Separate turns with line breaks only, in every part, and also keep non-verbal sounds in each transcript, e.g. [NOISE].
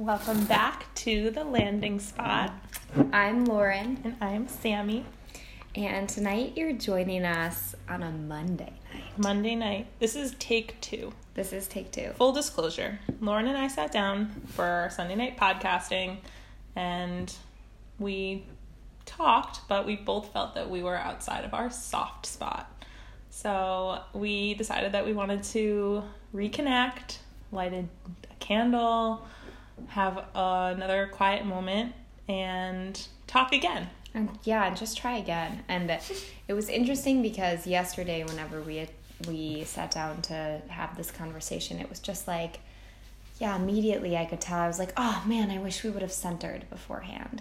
Welcome back to the landing spot.
I'm Lauren,
And I'm Sami.
and tonight you're joining us on a Monday night.
Monday night. This is take two.
This is take two.
Full disclosure Lauren and I sat down for our Sunday night podcasting and we talked, but we both felt that we were outside of our soft spot. So we decided that we wanted to reconnect, lighted a candle, have another quiet moment, and talk again.
And yeah, and just try again. And it was interesting because yesterday, whenever we had, we sat down to have this conversation, it was just like, yeah, immediately I could tell. I was like, oh man, I wish we would have centered beforehand.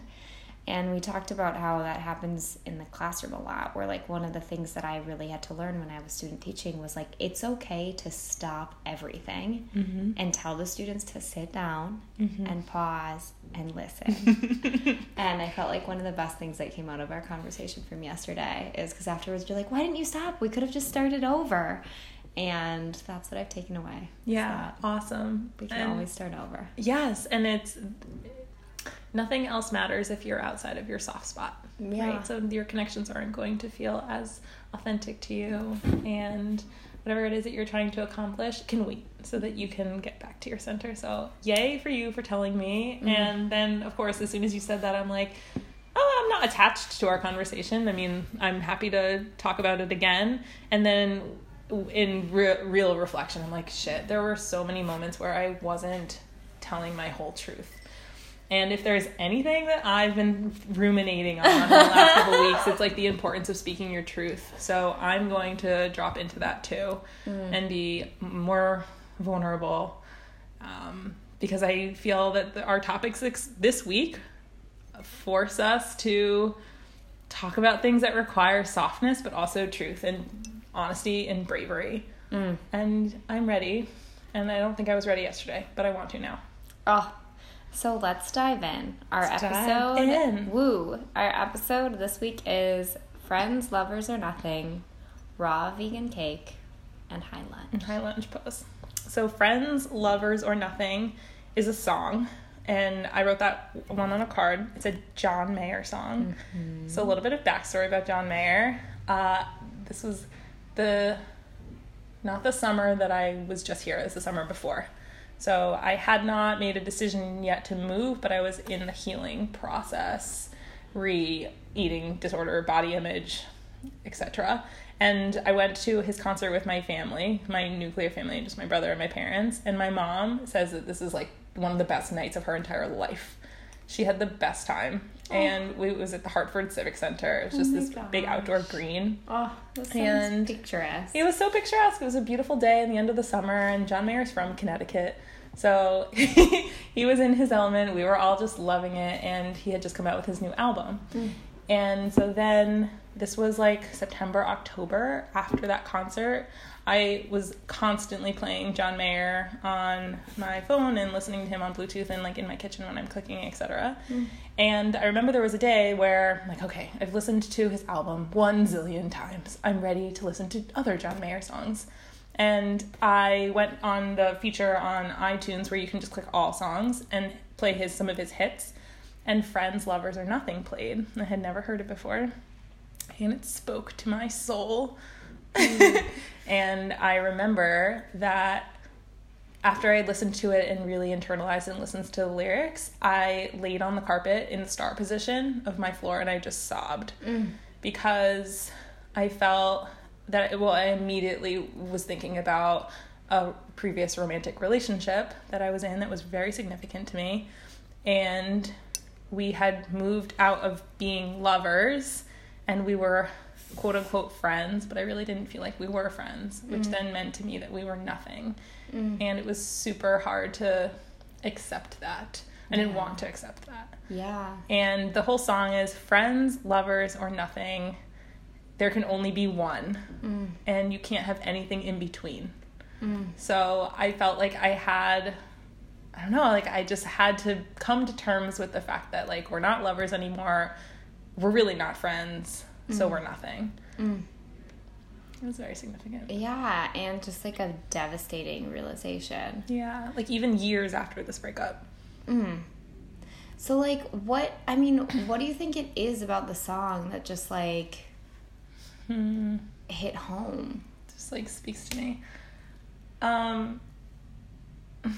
And we talked about how that happens in the classroom a lot, where like one of the things that I really had to learn when I was student teaching was like, it's okay to stop everything mm-hmm. and tell the students to sit down mm-hmm. and pause and listen. [LAUGHS] and I felt like one of the best things that came out of our conversation from yesterday is because afterwards you're like, why didn't you stop? We could have just started over. And that's what I've taken away.
Yeah,
So
awesome.
we can
And-
always start over.
Yes, and it's nothing else matters if you're outside of your soft spot.
Yeah.
Right? So your connections aren't going to feel as authentic to you and whatever it is that you're trying to accomplish can wait so that you can get back to your center. So yay for you for telling me. Mm-hmm. And then of course as soon as you said that I'm like Oh, I'm not attached to our conversation. I mean, I'm happy to talk about it again. And then in re- real reflection, I'm like, shit, there were so many moments where I wasn't telling my whole truth. And if there's anything that I've been ruminating on in the last couple [LAUGHS] weeks, it's like the importance of speaking your truth. So I'm going to drop into that too mm. and be more vulnerable um, because I feel that the, our topics this week force us to talk about things that require softness, but also truth and honesty and bravery. Mm. And I'm ready. And I don't think I was ready yesterday, but I want to now.
Oh, so let's dive in. Our
Let's dive
episode,
in.
woo! Our episode this week is friends, lovers, or nothing, raw vegan cake, and high lunge.
High lunge pose. So, Friends, Lovers, or Nothing is a song. And I wrote that one on a card. It's a John Mayer song. So, a little bit of backstory about John Mayer. Uh, this was the, not the summer that I was just here, it was the summer before. So, I had not made a decision yet to move, but I was in the healing process, re eating disorder, body image, etc. And I went to his concert with my family, my nuclear family, just my brother and my parents. And my mom says that this is like one of the best nights of her entire life. She had the best time. Oh. And we, it was at the Hartford Civic Center. It's just
Oh
this big outdoor green.
Oh, that
And-
picturesque.
It was so picturesque. It was a beautiful day in the end of the summer, and John Mayer's from Connecticut. So [LAUGHS] he was in his element. We were all just loving it, and he had just come out with his new album. Mm. And so then this was like September, October after that concert. I was constantly playing John Mayer on my phone and listening to him on Bluetooth and like in my kitchen when I'm cooking, etc. Mm. And I remember there was a day where I'm like, okay, I've listened to his album one zillion times. I'm ready to listen to other John Mayer songs. And I went on the feature on iTunes where you can just click all songs and play his some of his hits. And Friends, Lovers, or Nothing played. I had never heard it before. And it spoke to my soul. [LAUGHS] and I remember that after I listened to it and really internalized and listened to the lyrics, I laid on the carpet in the star position of my floor and I just sobbed mm. because I felt that, well, I immediately was thinking about a previous romantic relationship that I was in that was very significant to me. And we had moved out of being lovers and we were quote unquote friends, but I really didn't feel like we were friends, which mm. then meant to me that we were nothing. Mm. And it was super hard to accept that. I didn't
Yeah.
want to accept that.
yeah.
And the whole song is friends, lovers, or nothing. There can only be one, mm. and you can't have anything in between. So I felt like I had, I don't know, like I just had to come to terms with the fact that like we're not lovers anymore. We're really not friends, so we're nothing. It was very significant.
Yeah, and just like a devastating realization.
Yeah, like even years after this breakup.
Mm. So like what I mean, what do you think it is about the song that just like
Hmm.
hit home?
Just like speaks to me. Um [SIGHS] I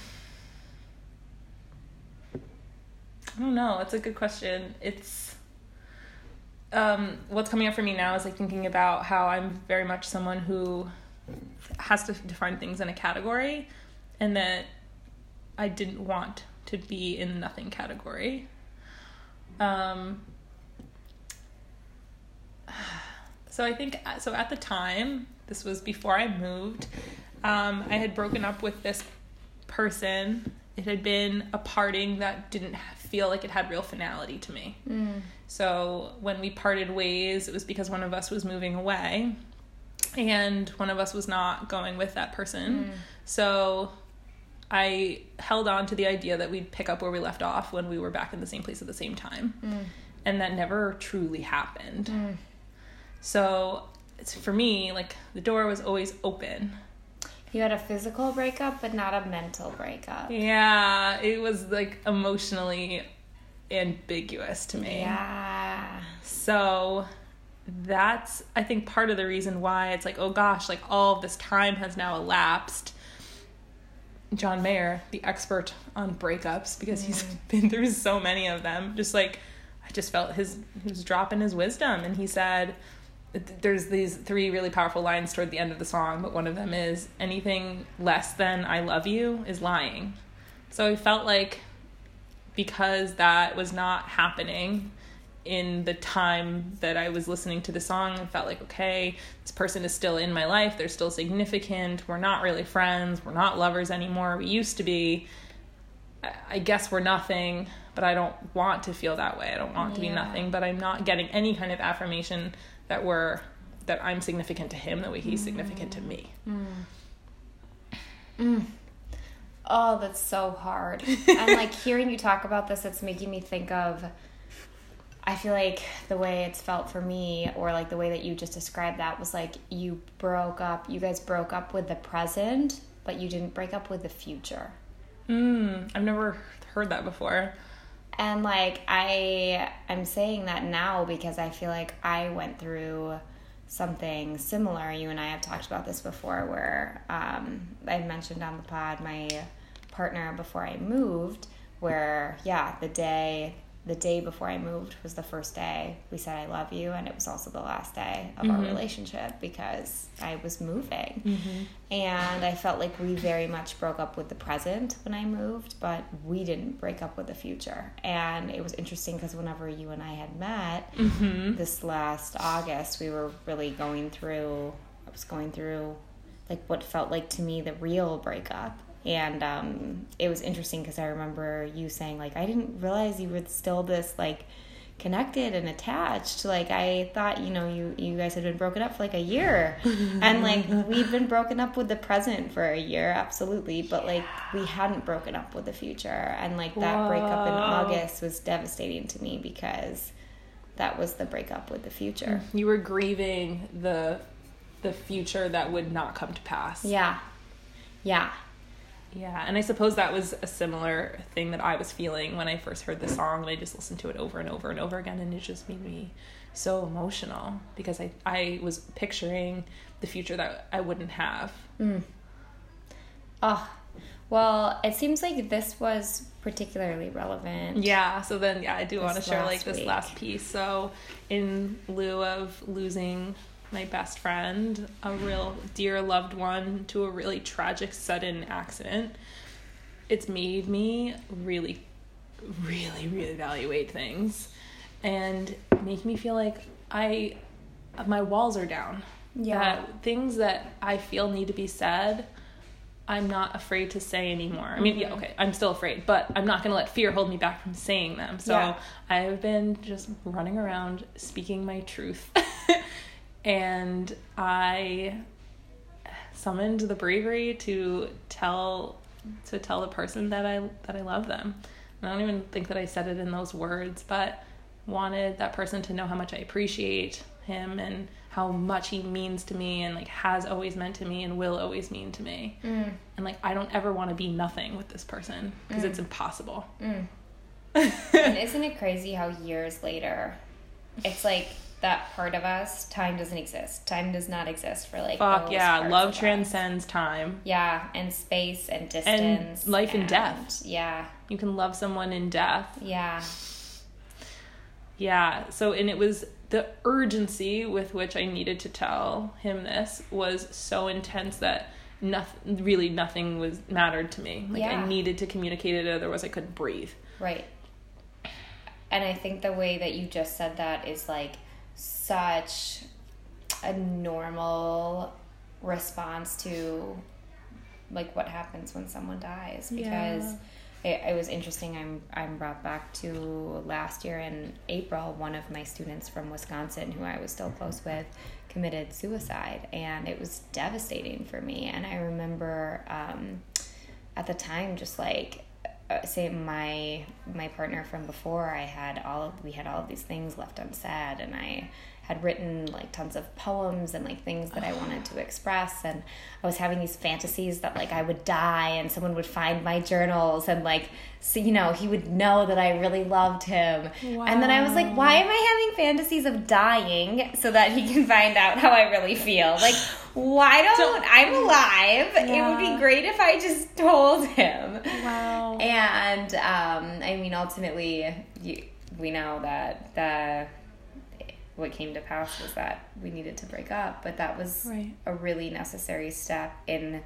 don't know. It's a good question. It's um, what's coming up for me now is like thinking about how I'm very much someone who has to define things in a category, and that I didn't want to be in nothing category. Um, [SIGHS] so I think so at the time this was before I moved. Um, I had broken up with this person. It had been a parting that didn't feel like it had real finality to me.
Mm.
So when we parted ways, it was because one of us was moving away and one of us was not going with that person.
Mm.
So I held on to the idea that we'd pick up where we left off when we were back in the same place at the same time.
Mm.
And that never truly happened.
Mm.
So it's for me, like the door was always open.
You had a physical breakup, but not a mental breakup.
Yeah, it was like emotionally ambiguous to me.
Yeah.
So that's I think part of the reason why it's like, oh gosh, like all this time has now elapsed. John Mayer, the expert on breakups, because he's mm. been through so many of them, just like I just felt his he was dropping his wisdom and he said there's these three really powerful lines toward the end of the song, but one of them is anything less than I love you is lying. So I felt like because that was not happening in the time that I was listening to the song, I felt like, okay, this person is still in my life. They're still significant. We're not really friends. We're not lovers anymore. We used to be. I guess we're nothing, but I don't want to feel that way. I don't want to be nothing, but I'm not getting any kind of affirmation that we're that I'm significant to him the way he's significant to me.
Mm. Oh, that's so hard. and [LAUGHS] like hearing you talk about this, it's making me think of. I feel like the way it's felt for me, or like the way that you just described that, was like you broke up. You guys broke up with the present, but you didn't break up with the future.
Mm, I've never heard that before.
And like I I'm saying that now because I feel like I went through something similar. You and I have talked about this before where um I mentioned on the pod my partner before I moved where yeah, the day the day before I moved was the first day we said I love you and it was also the last day of our mm-hmm. relationship because I was moving. Mm-hmm. And I felt like we very much broke up with the present when I moved, but we didn't break up with the future. And it was interesting because whenever you and I had met mm-hmm. this last August, we were really going through, I was going through like what felt like to me the real breakup. And um, it was interesting because I remember you saying, like, I didn't realize you were still this, like, connected and attached. Like i thought you know you you guys had been broken up for like a year. And like we've been broken up with the present for a year absolutely but like we hadn't broken up with the future. And like that breakup in august was devastating to me because that was the breakup with the future.
You were grieving the the future that would not come to pass.
yeah. Yeah
Yeah, and I suppose that was a similar thing that I was feeling when I first heard the song, and I just listened to it over and over and over again, and it just made me so emotional because I I was picturing the future that I wouldn't have.
oh well it seems like this was particularly relevant
Yeah, so then yeah, I do want to share like this
week.
last piece. So in lieu of losing my best friend, a real dear loved one to a really tragic sudden accident, it's made me really really reevaluate things and make me feel like I my walls are down.
Yeah.
That things that I feel need to be said I'm not afraid to say anymore. I mean,
Mm-hmm.
yeah, okay, I'm still afraid, but I'm not going to let fear hold me back from saying them. So
Yeah.
I have been just running around speaking my truth. [LAUGHS] and I summoned the bravery to tell to tell the person that I that I love them. And I don't even think that I said it in those words, but wanted that person to know how much I appreciate him and how much he means to me and like has always meant to me and will always mean to me.
Mm.
And like I don't ever want to be nothing with this person because
Mm.
it's impossible.
Mm. [LAUGHS] and isn't it crazy how years later, it's like that part of us, time doesn't exist. Time does not exist for like.
Fuck yeah, love
of us.
transcends time.
Yeah, and space and distance.
life and death.
Yeah,
You can love someone in death.
yeah.
Yeah. So, and it was the urgency with which I needed to tell him this was so intense that nothing, really nothing was mattered to me. Like
Yeah.
I needed to communicate it, otherwise I couldn't breathe.
Right. And I think the way that you just said that is like such a normal response to like what happens when someone dies. Because it, it was interesting. I'm I'm brought back to last year in April one of my students from Wisconsin who I was still close with committed suicide. And it was devastating for me. And I remember um, at the time just like Uh, say my my partner from before I had all of, we had all of these things left unsaid and I had written like tons of poems and like things that I wanted to express. And I was having these fantasies that like I would die and someone would find my journals and like so you know he would know that I really loved him. And then I was like why am I having fantasies of dying so that he can find out how I really feel? Like why don't
So-
I'm alive. It would be great if I just told him.
Wow.
and um, I mean, ultimately, you, we know that the what came to pass was that we needed to break up, but that was
Right.
a really necessary step in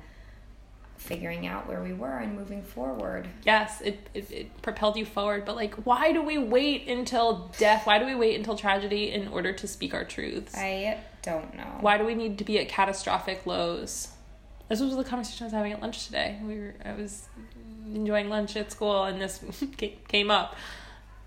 figuring out where we were and moving forward.
yes, it, it, it propelled you forward, but like, why do we wait until death? Why do we wait until tragedy in order to speak our truths?
I don't know.
Why do we need to be at catastrophic lows? This was the conversation I was having at lunch today. We were, I was enjoying lunch at school, and this [LAUGHS] came up.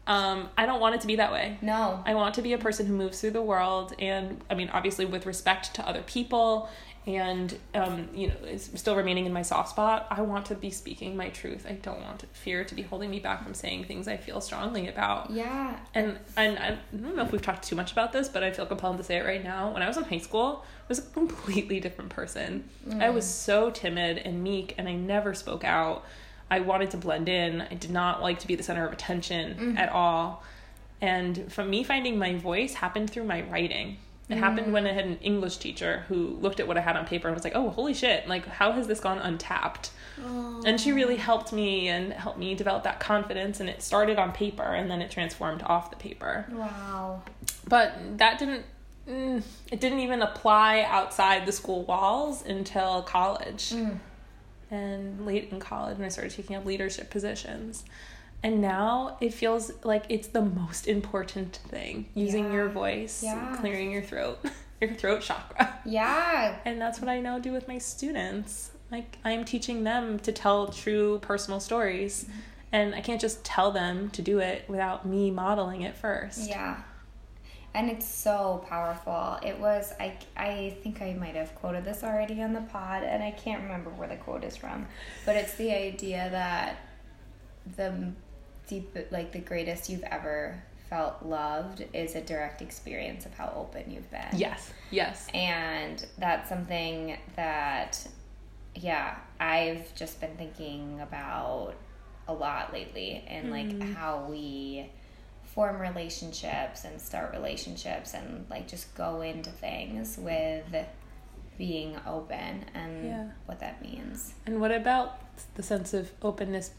Um, I don't want it to be that way.
No.
I want to be a person who moves through the world, and I mean, obviously, with respect to other people, and um, you know, still remaining in my soft spot. I want to be speaking my truth. I don't want fear to be holding me back from saying things I feel strongly about.
Yeah.
And and I don't know if we've talked too much about this, but I feel compelled to say it right now. When I was in high school, I was a completely different person. I was so timid and meek, and I never spoke out. I wanted to blend in. I did not like to be the center of attention mm-hmm. at all. And from me finding my voice happened through my writing. It mm. happened when I had an English teacher who looked at what I had on paper and was like, "Oh, holy shit! Like, how has this gone untapped?" And she really helped me and helped me develop that confidence. And it started on paper and then it transformed off the paper.
Wow.
But that didn't, mm, it didn't even apply outside the school walls until college. Mm. And late in college when I started taking up leadership positions. And now it feels like it's the most important thing using
Yeah.
your voice,
Yeah.
clearing your throat, [LAUGHS] your throat chakra.
Yeah.
And that's what I now do with my students. Like I'm teaching them to tell true personal stories. Mm-hmm. And I can't just tell them to do it without me modeling it first.
Yeah. And it's so powerful. It was I I think I might have quoted this already on the pod and I can't remember where the quote is from, but it's the idea that the deep like the greatest you've ever felt loved is a direct experience of how open you've been.
Yes. Yes.
And that's something that, yeah, I've just been thinking about a lot lately and like mm-hmm. how we form relationships and start relationships and like just go into things with being open and
Yeah.
what that means.
And what about the sense of openness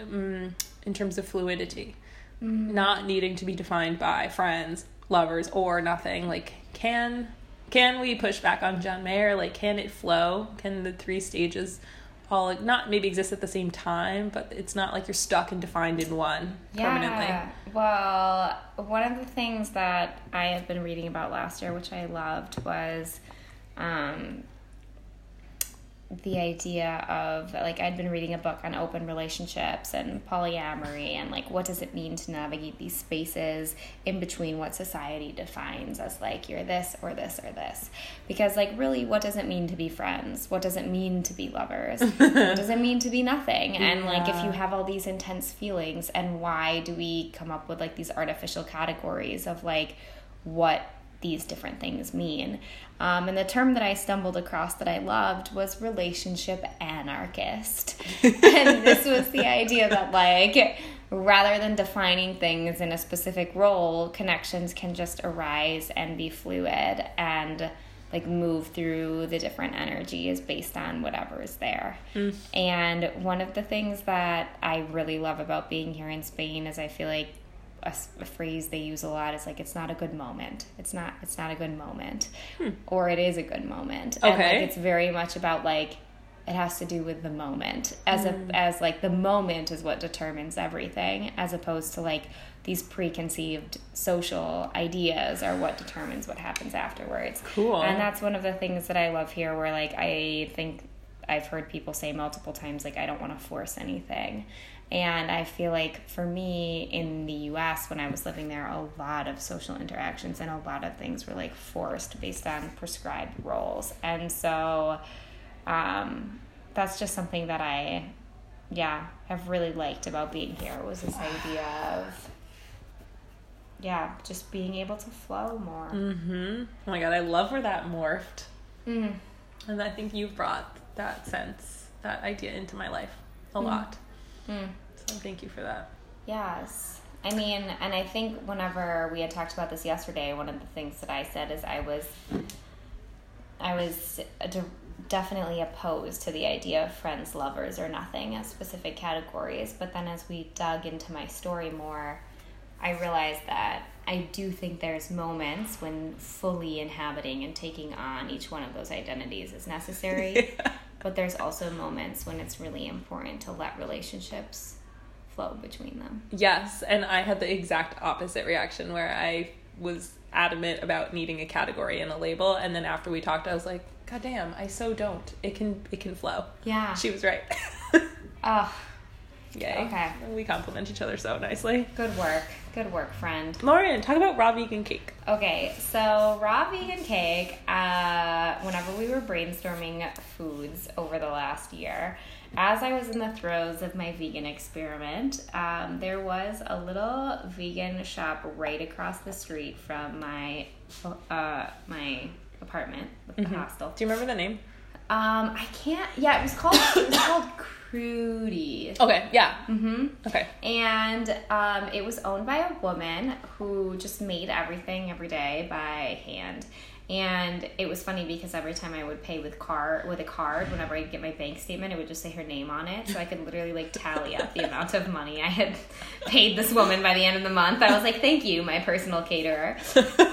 um, in terms of fluidity? Not needing to be defined by friends, lovers, or nothing. Like, can can we push back on John Mayer? Like, can it flow? Can the three stages all like, not maybe exist at the same time, but it's not like you're stuck and defined in one permanently.
Yeah. Well, one of the things that I have been reading about last year, which I loved, was um, the idea of like I'd been reading a book on open relationships and polyamory and like what does it mean to navigate these spaces in between what society defines as like you're this or this or this? Because like really what does it mean to be friends? What does it mean to be lovers? [LAUGHS] What does it mean to be nothing? And like if you have all these intense feelings and why do we come up with like these artificial categories of like what these different things mean. Um, and the term that I stumbled across that I loved was relationship anarchist. [LAUGHS] and this was the idea that, like, rather than defining things in a specific role, connections can just arise and be fluid and like move through the different energies based on whatever is there. Mm. And one of the things that I really love about being here in Spain is I feel like a, a, phrase they use a lot is like it's not a good moment it's not it's not a good moment hmm. or it is a good moment okay. and like it's very much about like it has to do with the moment as mm. a as like the moment is what determines everything as opposed to like these preconceived social ideas are what determines what happens afterwards
cool
and that's one of the things that i love here where like i think i've heard people say multiple times like i don't want to force anything and I feel like for me in the US, when I was living there, a lot of social interactions and a lot of things were like forced based on prescribed roles. And so um, that's just something that I, yeah, have really liked about being here was this idea of, yeah, just being able to flow more.
Mm-hmm. Oh my God, I love where that morphed. Mm. And I think you've brought that sense, that idea into my life a mm. lot. Mm. So thank you for that.
Yes. I mean, and I think whenever we had talked about this yesterday, one of the things that I said is I was, I was definitely opposed to the idea of friends, lovers, or nothing as specific categories. But then as we dug into my story more, I realized that I do think there's moments when fully inhabiting and taking on each one of those identities is necessary. [LAUGHS] yeah. But there's also moments when it's really important to let relationships flow between them.
Yes, and I had the exact opposite reaction where I was adamant about needing a category and a label and then after we talked I was like, God damn, I so don't. It can it can flow.
Yeah.
She was right. [LAUGHS]
oh.
Yay. Okay. We complement each other so nicely.
Good work. Good work, friend.
Lauren, talk about raw vegan cake.
Okay, so raw vegan cake, uh, whenever we were brainstorming foods over the last year, as I was in the throes of my vegan experiment, um, there was a little vegan shop right across the street from my uh, my apartment the mm-hmm. hostel.
Do you remember the name?
Um, I can't. Yeah, it was called. it was called [COUGHS] Crudy.
Okay. Yeah.
Mm-hmm.
Okay.
And um, it was owned by a woman who just made everything every day by hand. And it was funny because every time I would pay with card with a card, whenever I'd get my bank statement, it would just say her name on it, so I could literally like tally up the amount of money I had [LAUGHS] paid this woman by the end of the month. I was like, "Thank you, my personal caterer."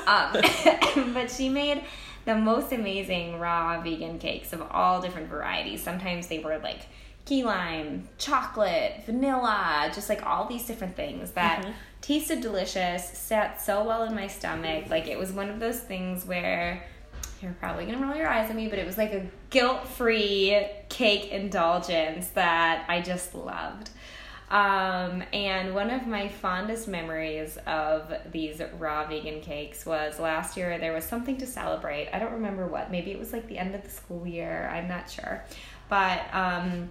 Um, [LAUGHS] but she made the most amazing raw vegan cakes of all different varieties. Sometimes they were like key lime, chocolate, vanilla, just like all these different things that mm-hmm. tasted delicious, sat so well in my stomach. Like it was one of those things where you're probably gonna roll your eyes at me, but it was like a guilt free cake indulgence that I just loved. Um, and one of my fondest memories of these raw vegan cakes was last year there was something to celebrate. I don't remember what. Maybe it was like the end of the school year. I'm not sure. But um,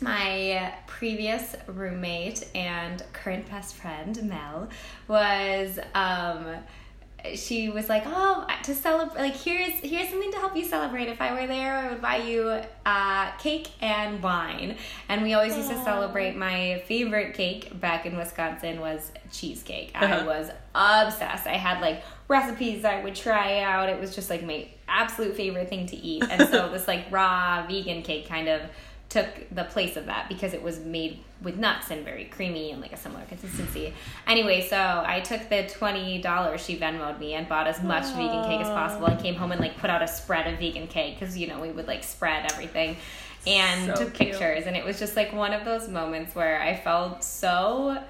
my previous roommate and current best friend Mel was um, she was like, "Oh, to celebrate, like here's here's something to help you celebrate. If I were there, I would buy you uh, cake and wine." And we always used to celebrate. My favorite cake back in Wisconsin was cheesecake. Uh-huh. I was obsessed. I had like recipes I would try out. It was just like my absolute favorite thing to eat. And so [LAUGHS] this like raw vegan cake kind of took the place of that because it was made with nuts and very creamy and like a similar consistency. Anyway, so I took the twenty dollars she Venmoed me and bought as much Aww. vegan cake as possible. I came home and like put out a spread of vegan cake because you know we would like spread everything and so took cute. pictures and it was just like one of those moments where I felt so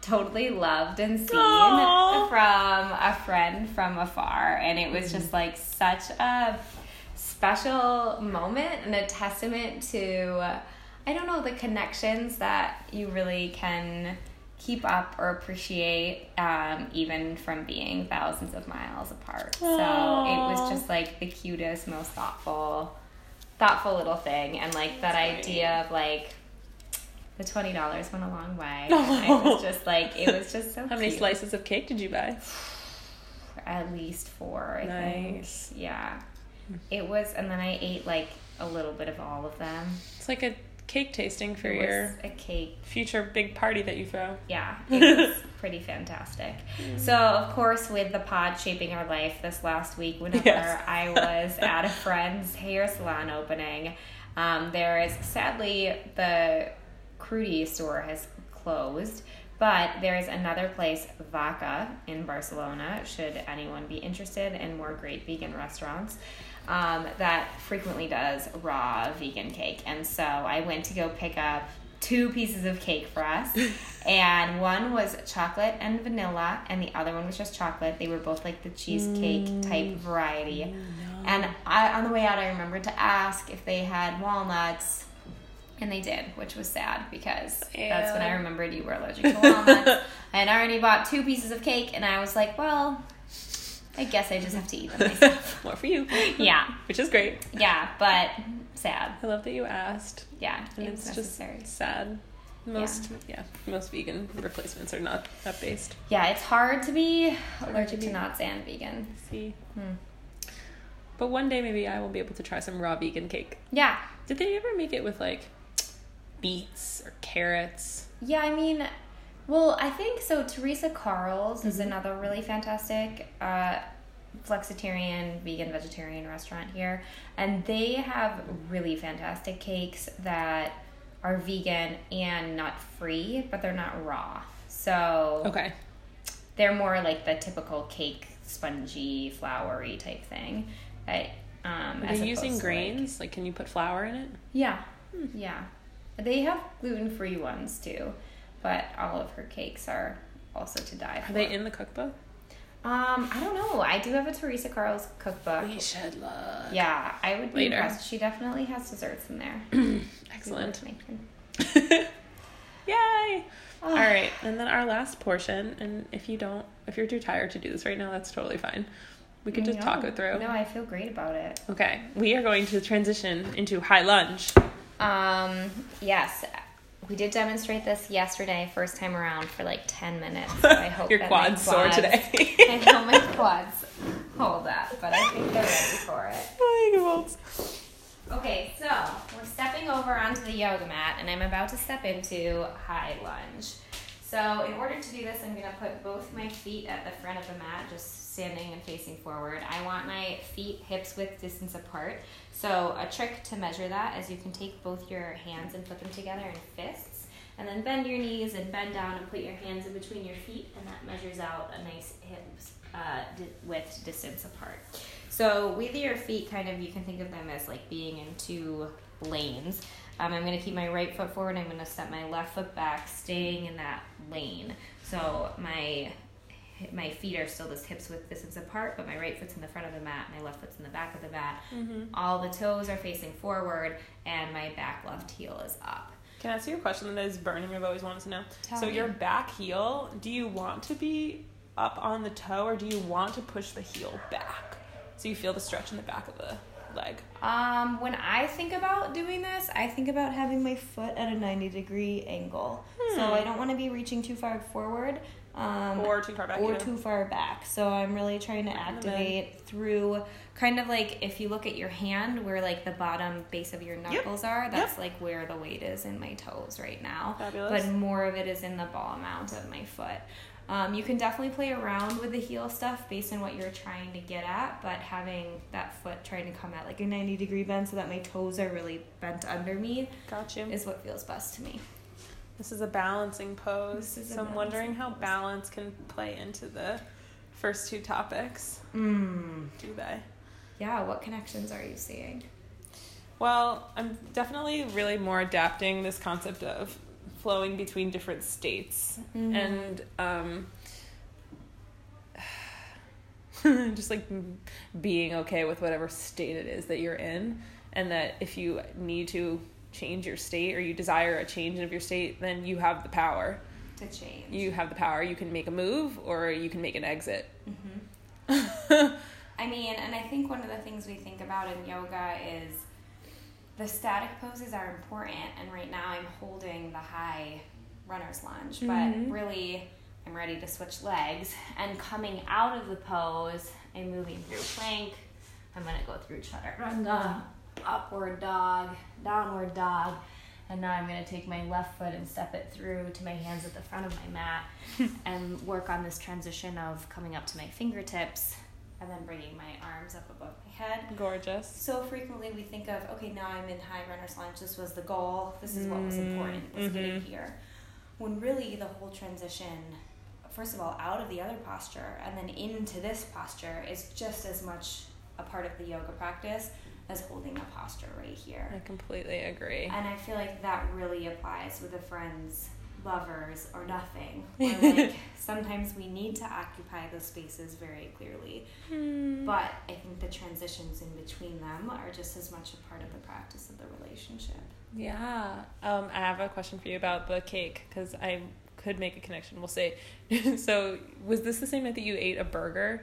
totally loved and seen Aww. from a friend from afar and it was just like such a special moment and a testament to I don't know the connections that you really can keep up or appreciate um, even from being thousands of miles apart. Aww. So it was just like the cutest, most thoughtful, thoughtful little thing, and like That's that great. idea of like the twenty dollars went a long way. [LAUGHS] It was just like, it was just so. [LAUGHS]
How
cute.
many slices of cake did you buy?
at least four. I
Nice.
think. Yeah, it was, and then I ate like a little bit of all of them.
It's like a cake tasting for
it
your
a cake.
future big party that you throw.
Yeah, [LAUGHS] it was pretty fantastic. So, of course, with the pod shaping our life this last week, whenever
Yes.
I was [LAUGHS] at a friend's hair salon opening, um, there is sadly the Crudy store has closed. But there is another place, Vaca, in Barcelona, should anyone be interested in more great vegan restaurants, um, that frequently does raw vegan cake. And so I went to go pick up two pieces of cake for us. [LAUGHS] and one was chocolate and vanilla, and the other one was just chocolate. They were both like the cheesecake type variety. And I, on the way out, I remembered to ask if they had walnuts. And they did, which was sad because that's when I remembered you were allergic to walnuts. [LAUGHS] I had already bought two pieces of cake, and I was like, well, I guess I just have to eat them [LAUGHS] myself.
More for you.
yeah, [LAUGHS]
Which is great.
yeah, but sad.
I love that you asked.
Yeah,
And
it
it's
necessary.
just sad. Most yeah. most vegan replacements are not nut based.
Yeah, it's hard to be allergic
be-
to nuts and vegan.
See.
Hmm.
But one day maybe I will be able to try some raw vegan cake.
Yeah,
Did they ever make it with like beets or carrots?
yeah. I mean, well, I think so. Teresa Carles is
Mm-hmm.
another really fantastic uh, flexitarian, vegan, vegetarian restaurant here, and they have really fantastic cakes that are vegan and nut free, but they're not raw. So
Okay.
they're more like the typical cake, spongy, floury type thing. That, um,
Are they using
to, like-
grains? Like, can you put flour in it?
Yeah, yeah. They have gluten free ones too, but all of her cakes are also to die for.
Are they in the cookbook?
Um, I don't know. I do have a Teresa Carles cookbook.
We should look.
Yeah, I would be
Later.
impressed. She definitely has desserts in there. [CLEARS THROAT]
Excellent. [LAUGHS] Yay!
Oh.
All right, and then our last portion. And if you don't, if you're too tired to do this right now, that's totally fine. We could just talk it through.
No, I feel great about it.
Okay, we are going to transition into high lunge.
Um, yes, we did demonstrate this yesterday, first time around for like ten minutes. So I hope [LAUGHS]
Your quads sore today. [LAUGHS]
I know my quads hold that, but I think they're ready for it. [LAUGHS] Okay, so we're stepping over onto the yoga mat, and I'm about to step into high lunge. So, in order to do this, I'm going to put both my feet at the front of the mat, just standing and facing forward. I want my feet hips width distance apart. So, a trick to measure that is you can take both your hands and put them together in fists, and then bend your knees and bend down and put your hands in between your feet, and that measures out a nice hips uh, width distance apart. So with your feet, kind of, you can think of them as like being in two lanes. Um, I'm going to keep my right foot forward. I'm going to step my left foot back, staying in that lane. So my my feet are still this hips width distance apart, but my right foot's in the front of the mat, my left foot's in the back of the mat. All the toes are facing forward, and my back left heel is up.
Can I ask you a question that is burning? I've always wanted to know.
Tell
so
me.
your back heel, do you want to be up on the toe, or do you want to push the heel back so you feel the stretch in the back of the leg?
Um, when I think about doing this, I think about having my foot at a 90 degree angle. So
Hmm.
I don't want to be reaching too far forward. Um,
Or too far back?
or
either?
too far back. So I'm really trying to
Right in the
activate through kind of like if you look at your hand where like the bottom base of your knuckles are, that's like where the weight is in my toes right now.
Fabulous.
But more of it is in the ball mount of my foot. Um, you can definitely play around with the heel stuff based on what you're trying to get at, but having that foot trying to come at like a 90 degree bend so that my toes are really bent under me
Got you.
is what feels best to me.
This is a balancing pose.
This is a
so I'm wondering how
pose.
balance can play into the first two topics.
Mm.
Do they?
Yeah, what connections are you seeing?
Well, I'm definitely really more adapting this concept of flowing between different states
Mhm.
and um, [SIGHS] just like being okay with whatever state it is that you're in, and that if you need to change your state or you desire a change of your state, then you have the power.
To change.
You have the power. You can make a move or you can make an exit.
Mm-hmm. [LAUGHS] I mean, and I think one of the things we think about in yoga is the static poses are important, and right now I'm holding the high runner's lunge,
Mhm.
but really I'm ready to switch legs. And coming out of the pose, I'm moving through plank. I'm gonna go through chaturanga, upward dog, downward dog. And now I'm gonna take my left foot and step it through to my hands at the front of my mat [LAUGHS] and work on this transition of coming up to my fingertips and then bringing my arms up above my head.
Gorgeous.
So frequently we think of, okay, now I'm in high runner's lunge. This was the goal. This is what was important, was getting mm-hmm. here. When really the whole transition, first of all, out of the other posture and then into this posture is just as much a part of the yoga practice as holding a posture right here.
I completely agree.
And I feel like that really applies with a friend's lovers or nothing. [LAUGHS] Or like sometimes we need to occupy those spaces very clearly. But I think the transitions in between them are just as much a part of the practice of the relationship.
Yeah. Um, I have a question for you about the cake because I could make a connection. We'll say. [LAUGHS] so, was this the same night that you ate a burger?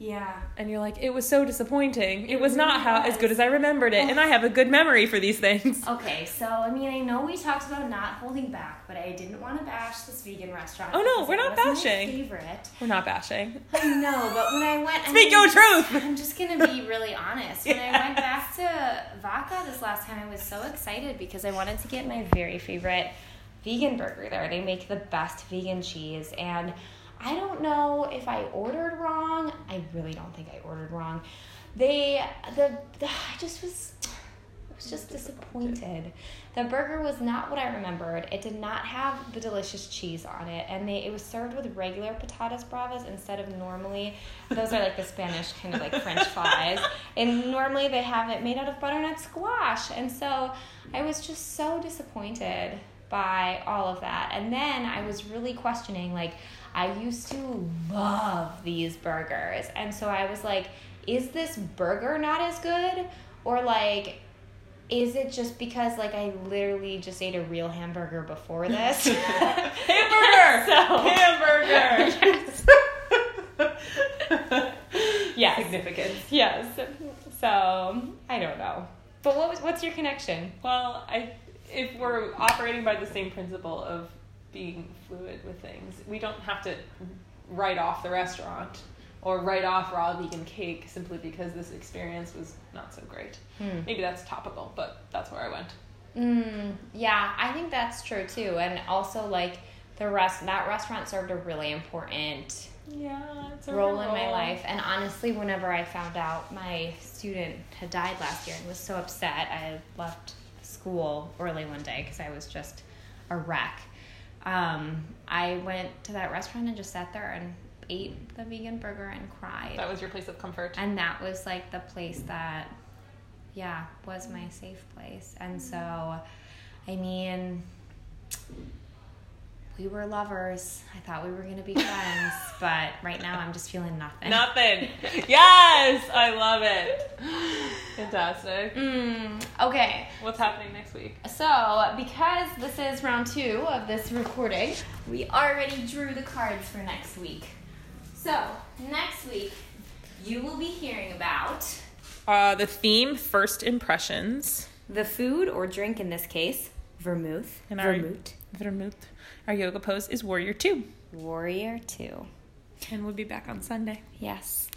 Yeah.
And you're like, it was so disappointing. It was not
really
how as good as I remembered it, and I oh. have a good memory for these things. [LAUGHS]
Okay, so I mean, I know we talked about not holding back, but I didn't want to bash this vegan restaurant.
Oh, no, we're not
was my
bashing.
favorite.
We're not bashing. [LAUGHS]
I know, but when I went, I
Speak
mean,
your truth. [LAUGHS]
I'm just gonna be really honest. When I went back to Vaca this last time, I was so excited because I wanted to get my very favorite vegan burger there. They make the best vegan cheese, and I don't know if I ordered wrong. I really don't think I ordered wrong. They the, the I just was I was just disappointed. The burger was not what I remembered. It did not have the delicious cheese on it, and they it was served with regular patatas bravas instead of normally. Those are like the Spanish kind of like French fries, and normally they have it made out of butternut squash. And so I was just so disappointed by all of that. And then I was really questioning like I used to love these burgers, and so I was like, is this burger not as good, or like? Is it just because like I literally just ate a real hamburger before this? [LAUGHS]
Hamburger! [LAUGHS]
So-
Hamburger! [LAUGHS]
yes.
Significance.
Yes. So I don't know. But what was, what's your connection?
Well, I if we're operating by the same principle of being fluid with things, we don't have to write off the restaurant or write off raw vegan cake simply because this experience was not so great.
Hmm.
Maybe that's topical, but that's where I went.
Mm, yeah, I think that's true too. And also like the rest that restaurant served a really important
Yeah, it's a
role in my life. And honestly, whenever I found out my student had died last year and was so upset, I left school early one day because I was just a wreck. Um, I went to that restaurant and just sat there and ate the vegan burger and cried.
That was your place of comfort.
and that was like the place that yeah was my safe place and so i mean we were lovers i thought we were going to be friends [LAUGHS] but right now i'm just feeling nothing
Nothing. yes, I love it. Fantastic.
mm, okay
What's happening next week?
so because this is round two of this recording we already drew the cards for next week so next week you will be hearing about
Uh, the theme first impressions.
The food or drink in this case, vermouth,
And
vermouth,
Vermouth. Our yoga pose is Warrior Two,
warrior two.
and we'll be back on Sunday.
Yes.